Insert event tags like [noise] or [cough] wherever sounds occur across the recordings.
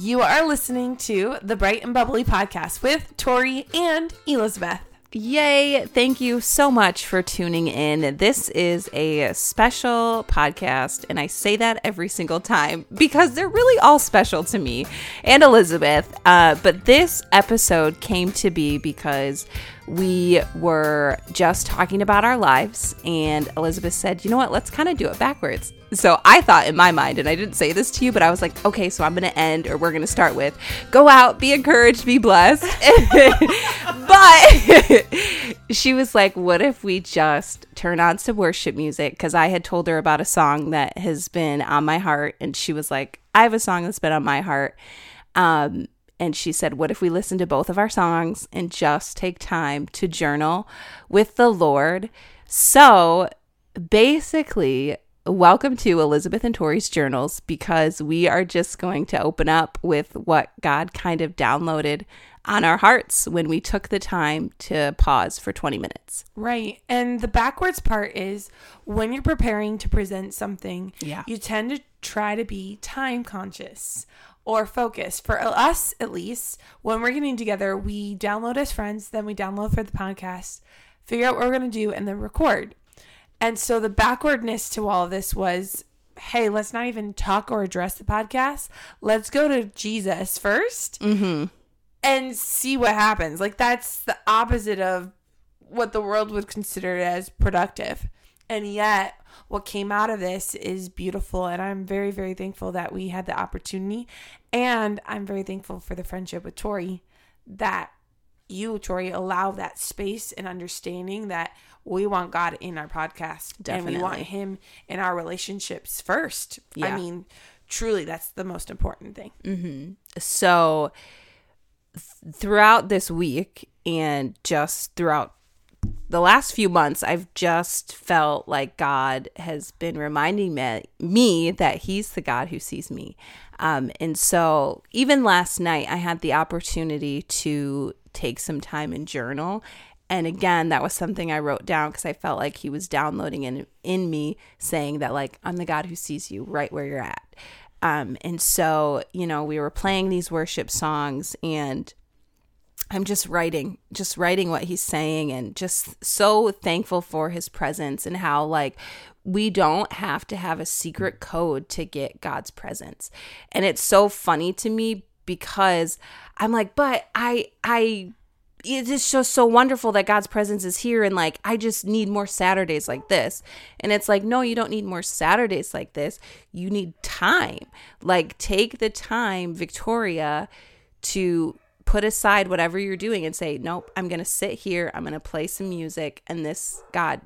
You are listening to the Bright and Bubbly podcast with Tori and Elizabeth. Yay! Thank you so much for tuning in. This is a special podcast, and I say that every single time because they're really all special to me and Elizabeth. Uh, but this episode came to be because we were just talking about our lives, and Elizabeth said, You know what? Let's kind of do it backwards. So I thought in my mind, and I didn't say this to you, but I was like, okay, so I'm going to end, or we're going to start with go out, be encouraged, be blessed. [laughs] but [laughs] she was like, what if we just turn on some worship music? Because I had told her about a song that has been on my heart, and she was like, I have a song that's been on my heart. Um, and she said, What if we listen to both of our songs and just take time to journal with the Lord? So basically, welcome to Elizabeth and Tori's journals because we are just going to open up with what God kind of downloaded on our hearts when we took the time to pause for 20 minutes. Right. And the backwards part is when you're preparing to present something, Yeah. you tend to try to be time conscious or focus. For us, at least, when we're getting together, we download as friends, then we download for the podcast, figure out what we're going to do, and then record. And so the backwardness to all of this was hey, let's not even talk or address the podcast. Let's go to Jesus 1st Mm-hmm. and see what happens. Like that's the opposite of what the world would consider as productive. And yet, what came out of this is beautiful. And I'm very, very thankful that we had the opportunity. And I'm very thankful for the friendship with Tori that you, Tori, allow that space and understanding that we want God in our podcast. And we want Him in our relationships first. I mean, truly, that's the most important thing. Mm-hmm. So th- throughout this week and just throughout the last few months, I've just felt like God has been reminding me, me that He's the God who sees me. Um, and so even last night, I had the opportunity to take some time and journal. And again, that was something I wrote down because I felt like He was downloading in, in me, saying that, like, I'm the God who sees you right where you're at. Um, and so, you know, we were playing these worship songs and I'm just writing, just writing what he's saying and just so thankful for his presence and how like we don't have to have a secret code to get God's presence. And it's so funny to me because I'm like, but I I it is just so wonderful that God's presence is here and like I just need more Saturdays like this. And it's like no, you don't need more Saturdays like this. You need time. Like take the time, Victoria, to put aside whatever you're doing and say, "Nope, I'm going to sit here. I'm going to play some music and this God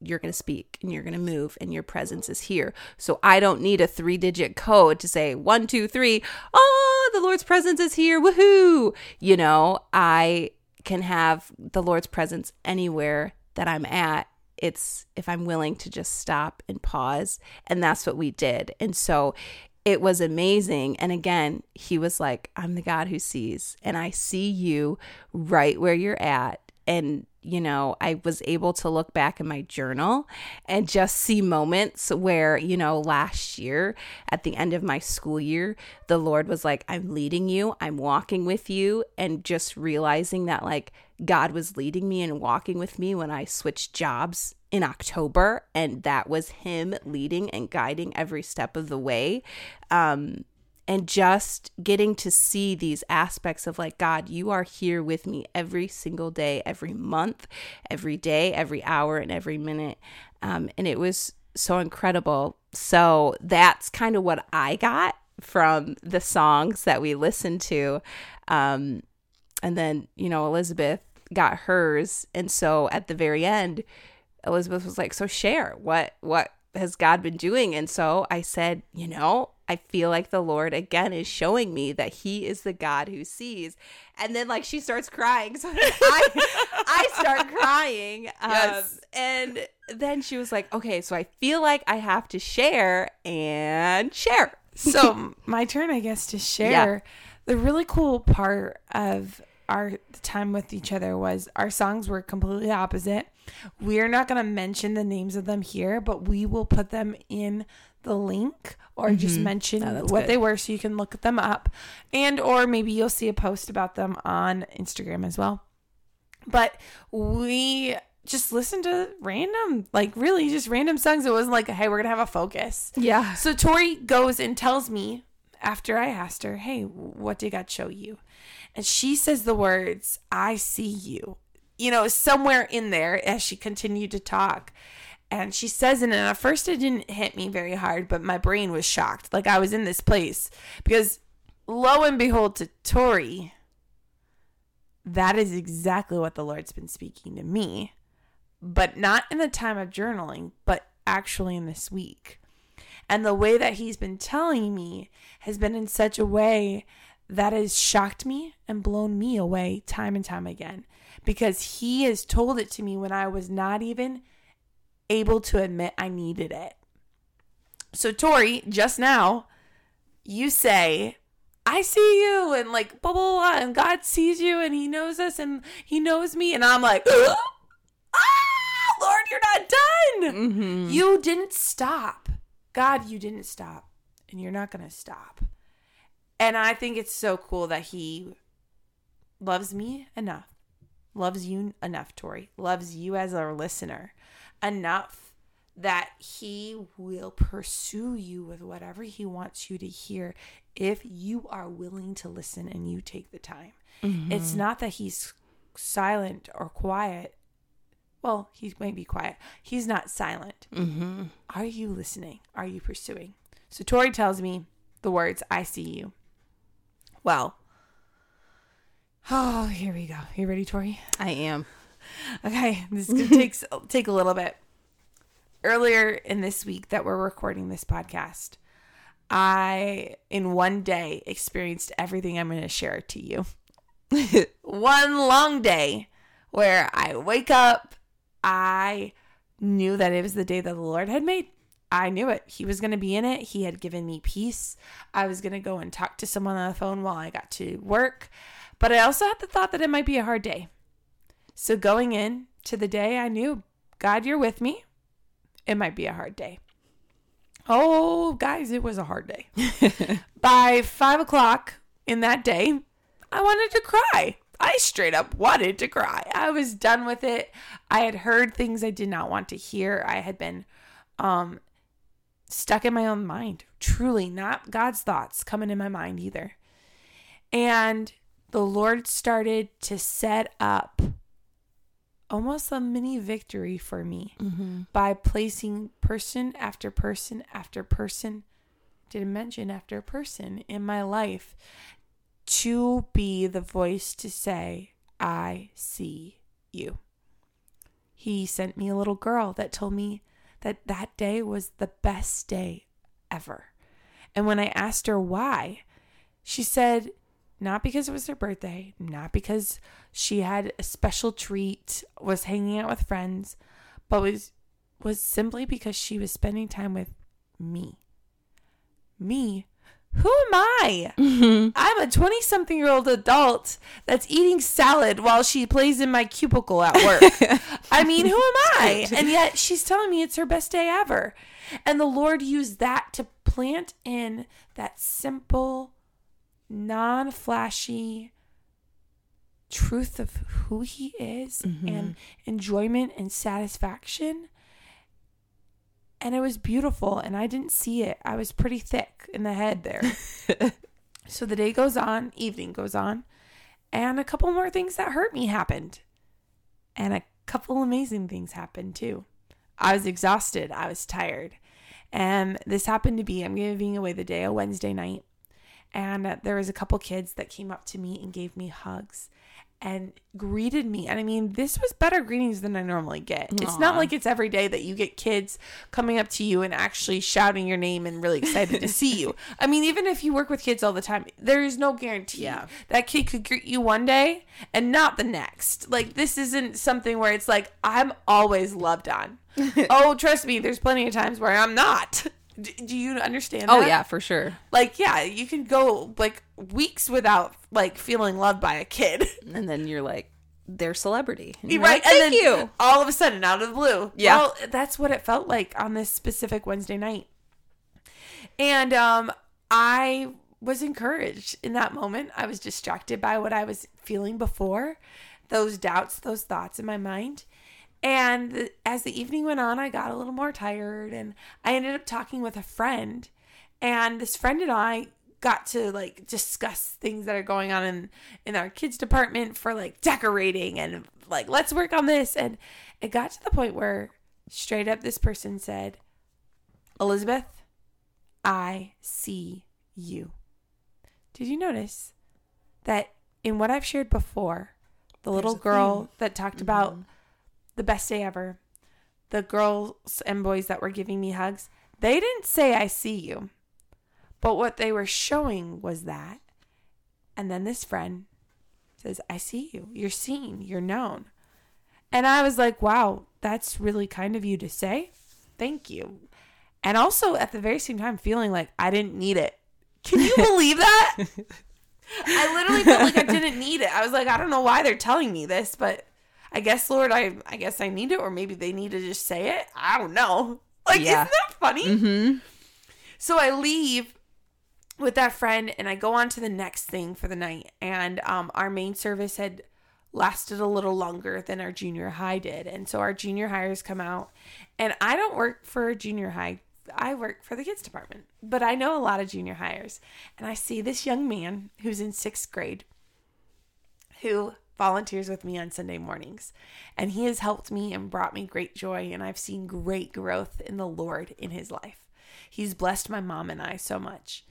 you're going to speak and you're going to move and your presence is here. So I don't need a three digit code to say one, two, three. Oh, the Lord's presence is here. Woohoo. You know, I can have the Lord's presence anywhere that I'm at. It's if I'm willing to just stop and pause. And that's what we did. And so it was amazing. And again, he was like, I'm the God who sees, and I see you right where you're at. And, you know, I was able to look back in my journal and just see moments where, you know, last year at the end of my school year, the Lord was like, I'm leading you, I'm walking with you. And just realizing that, like, God was leading me and walking with me when I switched jobs in October, and that was Him leading and guiding every step of the way. Um, and just getting to see these aspects of like, God, you are here with me every single day, every month, every day, every hour, and every minute. Um, and it was so incredible. So that's kind of what I got from the songs that we listened to. Um, and then, you know, Elizabeth got hers. And so at the very end, Elizabeth was like, "So share what what has God been doing?" And so I said, "You know, I feel like the Lord again is showing me that He is the God who sees." And then like she starts crying, [laughs] so I I start crying. Um, Yes. and then she was like, "Okay, so I feel like I have to share and share." so [laughs] my turn i guess to share the really cool part of our time with each other was our songs were completely opposite we're not going to mention the names of them here but we will put them in the link or just mm-hmm. mention Oh, what good. they were so you can look them up and or maybe you'll see a post about them on Instagram as well. But we just listened to random, like really just random songs. It wasn't like, hey, we're gonna have a focus. Yeah. So Tori goes and tells me after I asked her, hey, what did God show you? And she says the words, I see you, you know, somewhere in there as she continued to talk. And she says it, and at first it didn't hit me very hard, but my brain was shocked. Like I was in this place because lo and behold, to Tori, that is exactly what the Lord's been speaking to me, but not in the time of journaling, but actually in this week. And the way that he's been telling me has been in such a way that has shocked me and blown me away time and time again because he has told it to me when I was not even able to admit I needed it. So, Tori, just now, you say, I see you, and like, blah, blah, blah, and God sees you, and He knows us, and He knows me. And I'm like, [gasps] ah, Lord, you're not done. Mm-hmm. You didn't stop. God, you didn't stop. And you're not going to stop. And I think it's so cool that He loves me enough, loves you enough, Tori, loves you as a listener enough that He will pursue you with whatever He wants you to hear if you are willing to listen and you take the time. It's not that He's silent or quiet. Well, he might be quiet. He's not silent. Mm-hmm. Are you listening? Are you pursuing? So Tori tells me the words, I see you. Well, oh, here we go. You ready, Tori? I am. Okay, this is gonna take take a little bit. Earlier in this week that we're recording this podcast, I in one day experienced everything I'm going to share to you. [laughs] one long day where I wake up, I knew that it was the day that the Lord had made. I knew it. He was going to be in it. He had given me peace. I was going to go and talk to someone on the phone while I got to work. But I also had the thought that it might be a hard day. So going in to the day, I knew, God, you're with me. It might be a hard day. Oh, guys, it was a hard day. [laughs] By five o'clock in that day, I wanted to cry. I straight up wanted to cry. I was done with it. I had heard things I did not want to hear. I had been um stuck in my own mind. Truly, not God's thoughts coming in my mind either. And the Lord started to set up almost a mini victory for me Mm-hmm. by placing person after person after person, dimension after person in my life to be the voice to say, I see you. He sent me a little girl that told me that that day was the best day ever. And when I asked her why, she said, not because it was her birthday, not because she had a special treat, was hanging out with friends, but was was simply because she was spending time with me. Me? Who am I? Mm-hmm. I'm a 20 something year old adult that's eating salad while she plays in my cubicle at work. [laughs] I mean, who am I? [laughs] And yet she's telling me it's her best day ever. And the Lord used that to plant in that simple, non flashy truth of who He is mm-hmm. and enjoyment and satisfaction. And it was beautiful, and I didn't see it. I was pretty thick in the head there. [laughs] so the day goes on, evening goes on, and a couple more things that hurt me happened. And a couple amazing things happened too. I was exhausted, I was tired. And this happened to be, I'm giving away the day, a Wednesday night. And there was a couple kids that came up to me and gave me hugs and greeted me. And I mean, this was better greetings than I normally get. It's not like it's every day that you get kids coming up to you and actually shouting your name and really excited to see you. [laughs] I mean, even if you work with kids all the time, there is no guarantee Yeah. that kid could greet you one day and not the next. Like, this isn't something where it's like, I'm always loved on. [laughs] oh, trust me, there's plenty of times where I'm not. D- do you understand Oh that? yeah, for sure. Like, yeah, you can go like weeks without like feeling loved by a kid. [laughs] And then you're like, they're celebrity. And right. like, and Thank then you. all of a sudden, out of the blue. Yeah. Well, that's what it felt like on this specific Wednesday night. And um, I was encouraged in that moment. I was distracted by what I was feeling before, those doubts, those thoughts in my mind. And as the evening went on, I got a little more tired and I ended up talking with a friend. And this friend and I got to like discuss things that are going on in in our kids department for like decorating and like let's work on this and it got to the point where straight up this person said, "Elizabeth, I see you." Did you notice that in what I've shared before, the little a girl that talked about mm-hmm. The best day ever, the girls and boys that were giving me hugs, they didn't say, I see you. But what they were showing was that. And then this friend says, I see you. You're seen. You're known. And I was like, wow, that's really kind of you to say. Thank you. And also at the very same time, feeling like I didn't need it. Can you [laughs] believe that? [laughs] I literally felt like I didn't need it. I was like, I don't know why they're telling me this, but I guess, Lord, I I guess I need it, or maybe they need to just say it. I don't know. [laughs] Like, Yeah. isn't that funny? Mm-hmm. So I leave with that friend and I go on to the next thing for the night. And um, our main service had lasted a little longer than our junior high did. And so our junior highs come out. And I don't work for a junior high, I work for the kids department. But I know a lot of junior highs. And I see this young man who's in sixth grade who volunteers with me on Sunday mornings. And he has helped me and brought me great joy. And I've seen great growth in the Lord in his life. He's blessed my mom and I so much.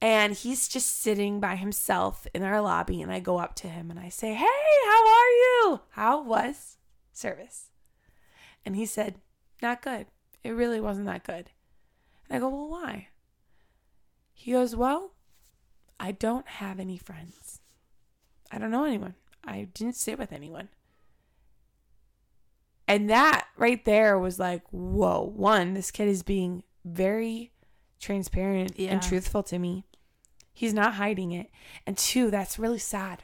And he's just sitting by himself in our lobby. And I go up to him and I say, Hey, how are you? How was service? And he said, Not good. It really wasn't that good. And I go, Well, why? He goes, Well, I don't have any friends. I don't know anyone. I didn't sit with anyone. And that right there was like, whoa. One, this kid is being very transparent Yeah. and truthful to me. He's not hiding it. And two, that's really sad.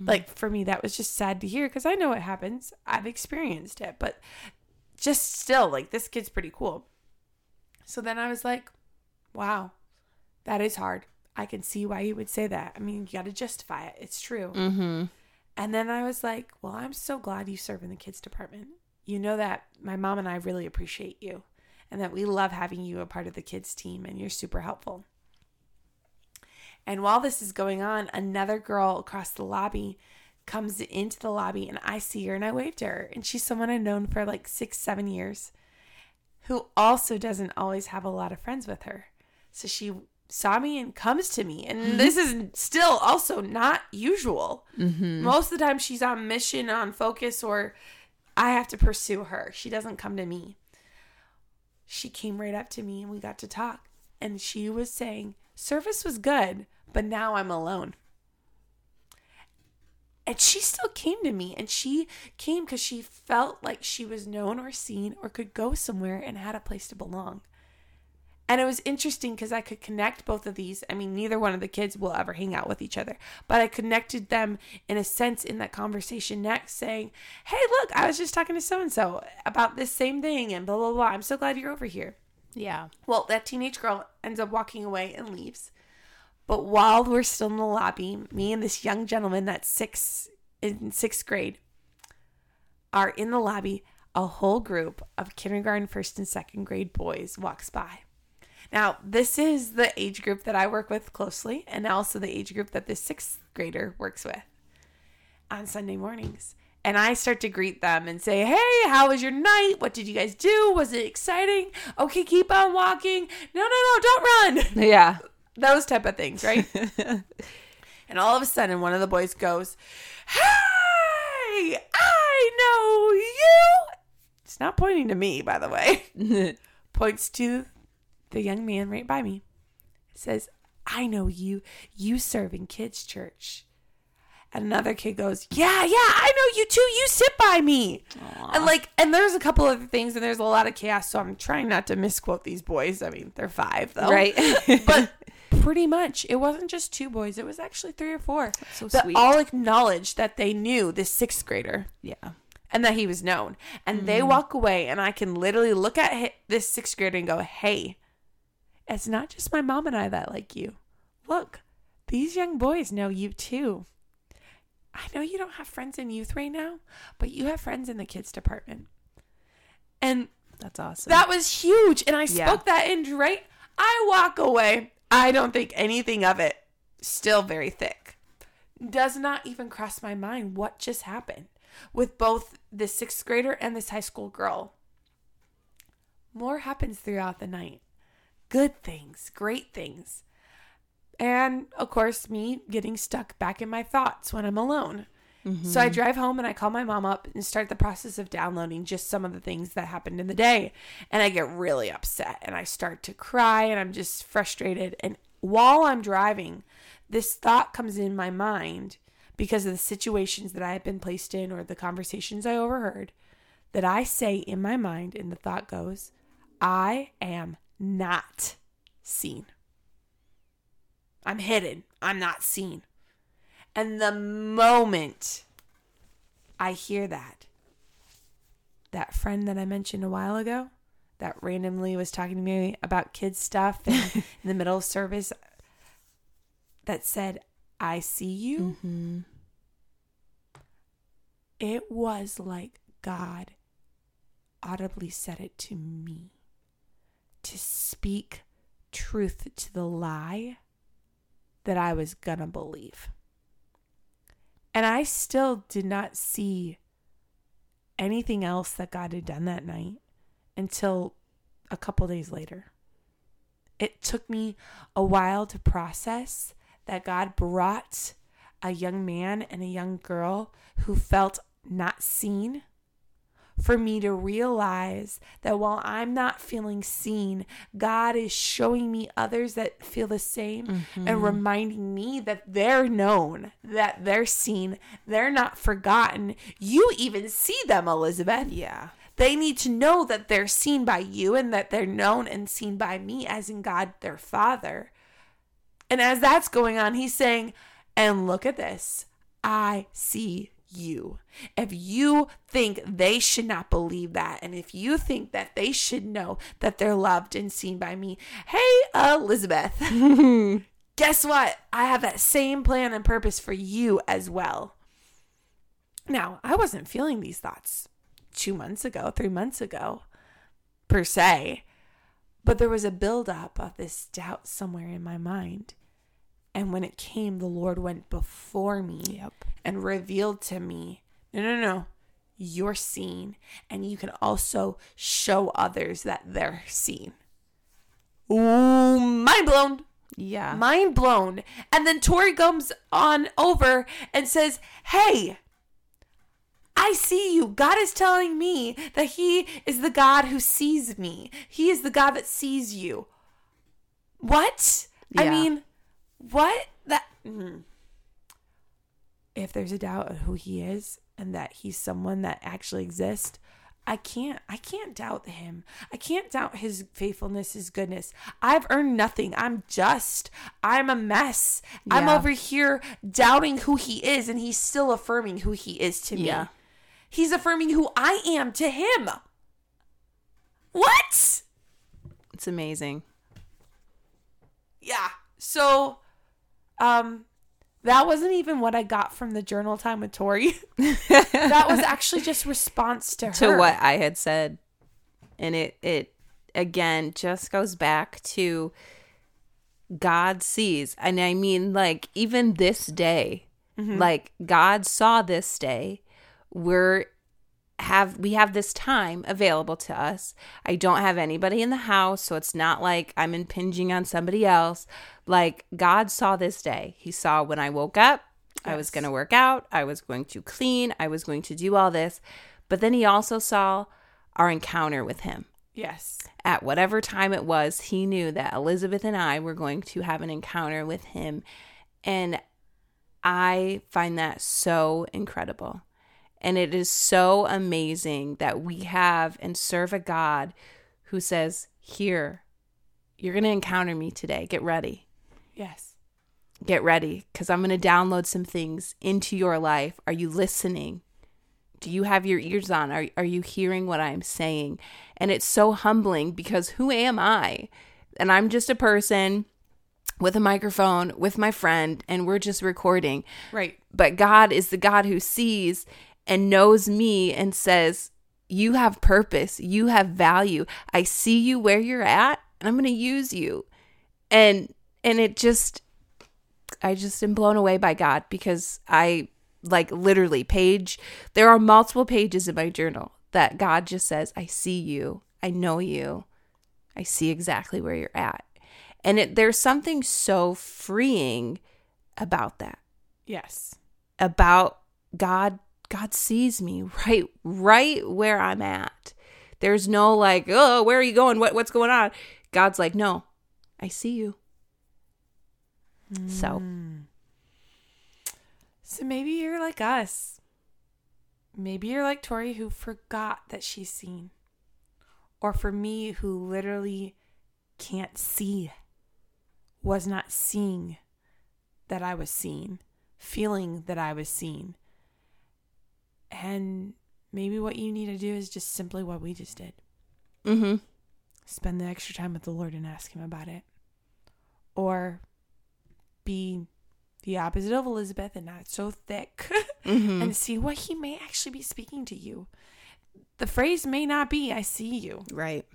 Like for me, that was just sad to hear because I know it happens. I've experienced it, but just still, like this kid's pretty cool. So then I was like, wow, that is hard. I can see why you would say that. I mean, you got to justify it. It's true. Mm-hmm. And then I was like, well, I'm so glad you serve in the kids department. You know that my mom and I really appreciate you and that we love having you a part of the kids team and you're super helpful. And while this is going on, another girl across the lobby comes into the lobby and I see her and I wave to her. And she's someone I've known for like six, seven years who also doesn't always have a lot of friends with her. So she saw me and comes to me. And mm-hmm. this is still also not usual. Mm-hmm. Most of the time she's on mission, on focus, or I have to pursue her. She doesn't come to me. She came right up to me and we got to talk. And she was saying, Service was good, but now I'm alone. And she still came to me and she came because she felt like she was known or seen or could go somewhere and had a place to belong. And it was interesting because I could connect both of these. I mean, neither one of the kids will ever hang out with each other, but I connected them in a sense in that conversation next, saying, Hey, look, I was just talking to so and so about this same thing and blah, blah, blah. I'm so glad you're over here. Yeah. Well, that teenage girl ends up walking away and leaves. But while we're still in the lobby, me and this young gentleman that's six in sixth grade are in the lobby. A whole group of kindergarten, first, and second grade boys walks by. Now, this is the age group that I work with closely, and also the age group that the sixth grader works with on Sunday mornings. And I start to greet them and say, Hey, how was your night? What did you guys do? Was it exciting? Okay, keep on walking. No, no, no, don't run. [laughs] Yeah. Those type of things, right? [laughs] and all of a sudden, one of the boys goes, Hey, I know you. It's not pointing to me, by the way. [laughs] Points to the young man right by me. Says, I know you. You serve in kids' church. And another kid goes, Yeah, yeah, I know you too. You sit by me. And like, and there's a couple other things, and there's a lot of chaos. So I'm trying not to misquote these boys. I mean, they're five, though. Right. [laughs] but [laughs] pretty much, it wasn't just two boys, it was actually three or four so that sweet. all acknowledged that they knew this sixth grader yeah. and that he was known. And they mm. walk away, and I can literally look at this sixth grader and go, Hey, it's not just my mom and I that like you. Look, these young boys know you too. I know you don't have friends in youth right now, but you have friends in the kids department. And That's awesome. that was huge. And I spoke that in right. I walk away. I don't think anything of it. Still very thick. Does not even cross my mind what just happened with both the sixth grader and this high school girl. More happens throughout the night. Good things, great things. And of course, me getting stuck back in my thoughts when I'm alone. So I mm-hmm. drive home and I call my mom up and start the process of downloading just some of the things that happened in the day. And I get really upset and I start to cry and I'm just frustrated. And while I'm driving, this thought comes in my mind because of the situations that I have been placed in or the conversations I overheard that I say in my mind, and the thought goes, I am not seen. I'm hidden. I'm not seen. And the moment I hear that, that friend that I mentioned a while ago, that randomly was talking to me about kids stuff [laughs] in the middle of service, that said, I see you. Mm-hmm. It was like God audibly said it to me to speak truth to the lie that I was gonna believe. And I still did not see anything else that God had done that night until a couple days later. It took me a while to process that God brought a young man and a young girl who felt not seen for me to realize that while I'm not feeling seen, God is showing me others that feel the same and mm-hmm. reminding me that they're known, that they're seen, they're not forgotten. You even see them, Elizabeth. Yeah. They need to know that they're seen by you and that they're known and seen by me, as in God, their Father. And as that's going on, he's saying, and look at this I see you. If you think they should not believe that, and if you think that they should know that they're loved and seen by me, hey, Elizabeth, [laughs] guess what? I have that same plan and purpose for you as well. Now, I wasn't feeling these thoughts two months ago, three months ago, per se, but there was a buildup of this doubt somewhere in my mind. And when it came, the Lord went before me Yep. and revealed to me no, no, no, you're seen. And you can also show others that they're seen. Ooh, mind blown. Yeah. Mind blown. And then Tori comes on over and says, Hey, I see you. God is telling me that He is the God who sees me. He is the God that sees you. What? I mean, what? That. mm. If there's a doubt of who He is and that He's someone that actually exists, I can't. I can't doubt Him. I can't doubt His faithfulness, His goodness. I've earned nothing. I'm just. I'm a mess. I'm over here doubting who He is, and He's still affirming who He is to me. Yeah. He's affirming who I am to him. What? It's amazing. Yeah. So, um, that wasn't even what I got from the journal time with Tori. [laughs] that was [laughs] actually just response to her. to what I had said. And it it again just goes back to God sees. And I mean like even this day, like God saw this day. We're have we have this time available to us. I don't have anybody in the house, so it's not like I'm impinging on somebody else. Like God saw this day. He saw when I woke up, I was going to work out, I was going to clean, I was going to do all this. But then he also saw our encounter with him. Yes. At whatever time it was, he knew that Elizabeth and I were going to have an encounter with him. And I find that so incredible. And it is so amazing that we have and serve a God who says, Here, you're going to encounter me today. Get ready. Yes. Get ready because I'm going to download some things into your life. Are you listening? Do you have your ears on? Are, are you hearing what I'm saying? And it's so humbling because who am I? and I'm just a person with a microphone with my friend and we're just recording. Right. But God is the God who sees and knows me and says, You have purpose, you have value. I see you where you're at, and I'm going to use you. And and it just I just am blown away by God because I like literally page there are multiple pages in my journal that God just says, I see you. I know you. I see exactly where you're at. And it, there's something so freeing about that. Yes. About God God sees me right right where I'm at. There's no like, "Oh, where are you going? What what's going on?" God's like, "No. I see you." So, hmm. So maybe you're like us. Maybe you're like Tori who forgot that she's seen. Or for me who literally can't see, was not seeing that I was seen, feeling that I was seen. And maybe what you need to do is just simply what we just did mhm. spend the extra time with the Lord and ask Him about it. Or be the opposite of Elizabeth and not so thick [laughs] Mhm. and see what He may actually be speaking to you. The phrase may not be, I see you, Right.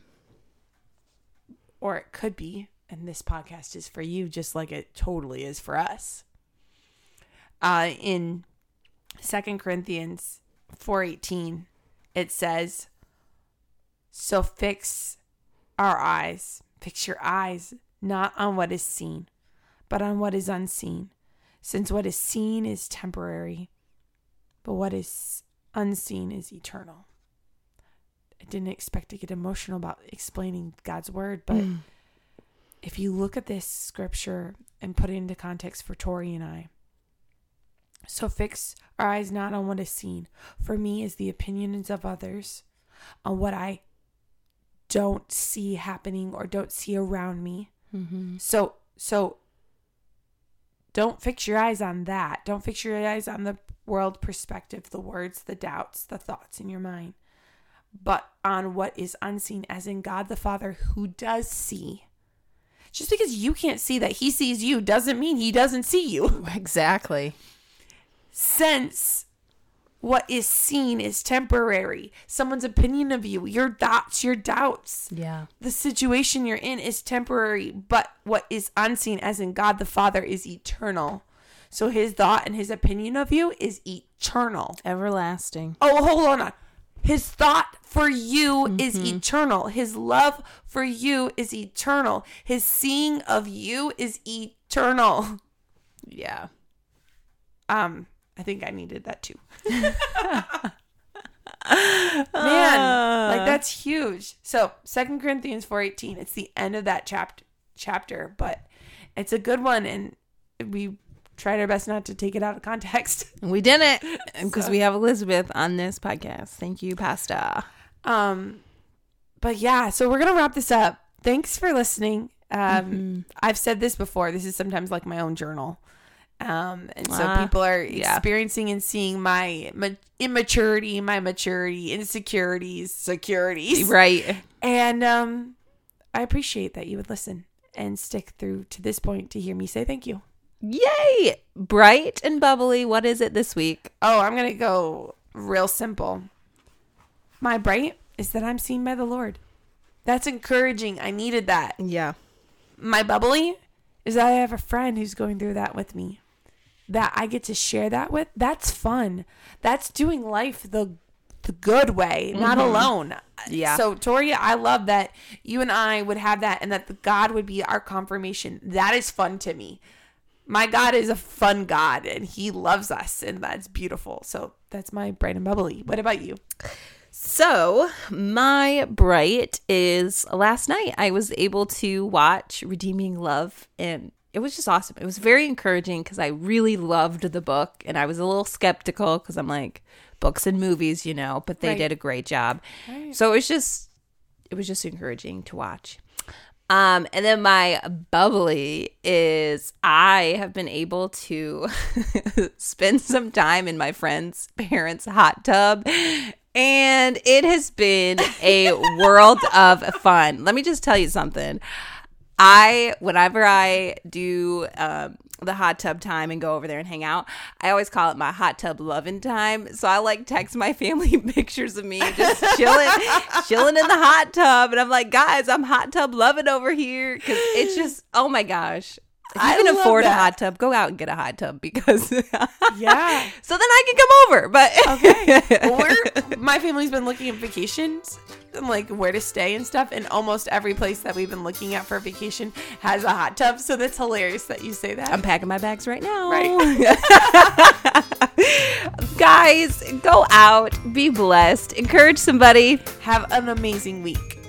or it could be, and this podcast is for you just like it totally is for us. Uh, in Second Corinthians 4:18 it says so fix our eyes. Fix your eyes not on what is seen but on what is unseen. Since what is seen is temporary but what is unseen is eternal. I didn't expect to get emotional about explaining God's word but Mm. if you look at this scripture and put it into context for Tori and I, so fix our eyes not on what is seen. For me, is the opinions of others on what I don't see happening or don't see around me. Mhm. So, so don't fix your eyes on that. Don't fix your eyes on the world perspective, the words, the doubts, the thoughts in your mind, but on what is unseen, as in God the Father who does see. Just because you can't see that He sees you doesn't mean He doesn't see you. Exactly. Since what is seen is temporary, someone's opinion of you, your thoughts, your doubts, Yeah. the situation you're in is temporary, but what is unseen, as in God the Father, is eternal. So his thought and his opinion of you is eternal. Everlasting. Oh, hold on. His thought for you is eternal. His love for you is eternal. His seeing of you is eternal. [laughs] Yeah. Um, I think I needed that too. [laughs] Man, like that's huge. So, Second Corinthians 4:18, it's the end of that chapter chapter, but it's a good one and we tried our best not to take it out of context. [laughs] We didn't [laughs] because we have Elizabeth on this podcast. Thank you, Pasta. Um but yeah, so we're going to wrap this up. Thanks for listening. Um I've said this before. This is sometimes like my own journal. Um and so Ah, people are yeah. experiencing and seeing my ma- immaturity, my maturity, insecurities, securities. [laughs] Right. And um I appreciate that you would listen and stick through to this point to hear me say thank you. Yay! Bright and bubbly. What is it this week? Oh, I'm going to go real simple. My bright is that I'm seen by the Lord. That's encouraging. I needed that. Yeah. My bubbly is that I have a friend who's going through that with me. That I get to share that with. That's fun. That's doing life the the good way, not mm-hmm. alone. Yeah. So Tori, I love that you and I would have that and that the God would be our confirmation. That is fun to me. My God is a fun God and he loves us and that's beautiful. So that's my bright and bubbly. What about you? So, my bright is last night I was able to watch Redeeming Love and it was just awesome. It was very encouraging because I really loved the book and I was a little skeptical because I'm like, books and movies, you know, but they Right. did a great job. Right. So it was just, it was just encouraging to watch. Um, and then my bubbly is I have been able to [laughs] spend some time in my friend's parents' hot tub, and it has been a world of fun. Let me just tell you something. I whenever I do um, the hot tub time and go over there and hang out, I always call it my hot tub loving time. So I like text my [laughs] family [laughs] pictures of me just chilling, [laughs] chilling in the hot tub, and I'm like, guys, I'm hot tub loving over here because it's just oh my gosh. If you I can afford a hot tub, go out and get a hot tub because [laughs] Yeah. so then I can come over. But Okay. [laughs] Well, we're my family's been looking at vacations and like where to stay and stuff, and almost every place that we've been looking at for a vacation has a hot tub. So that's hilarious that you say that. I'm packing my bags right now. Right. [laughs] Guys, go out, be blessed, encourage somebody. Have an amazing week.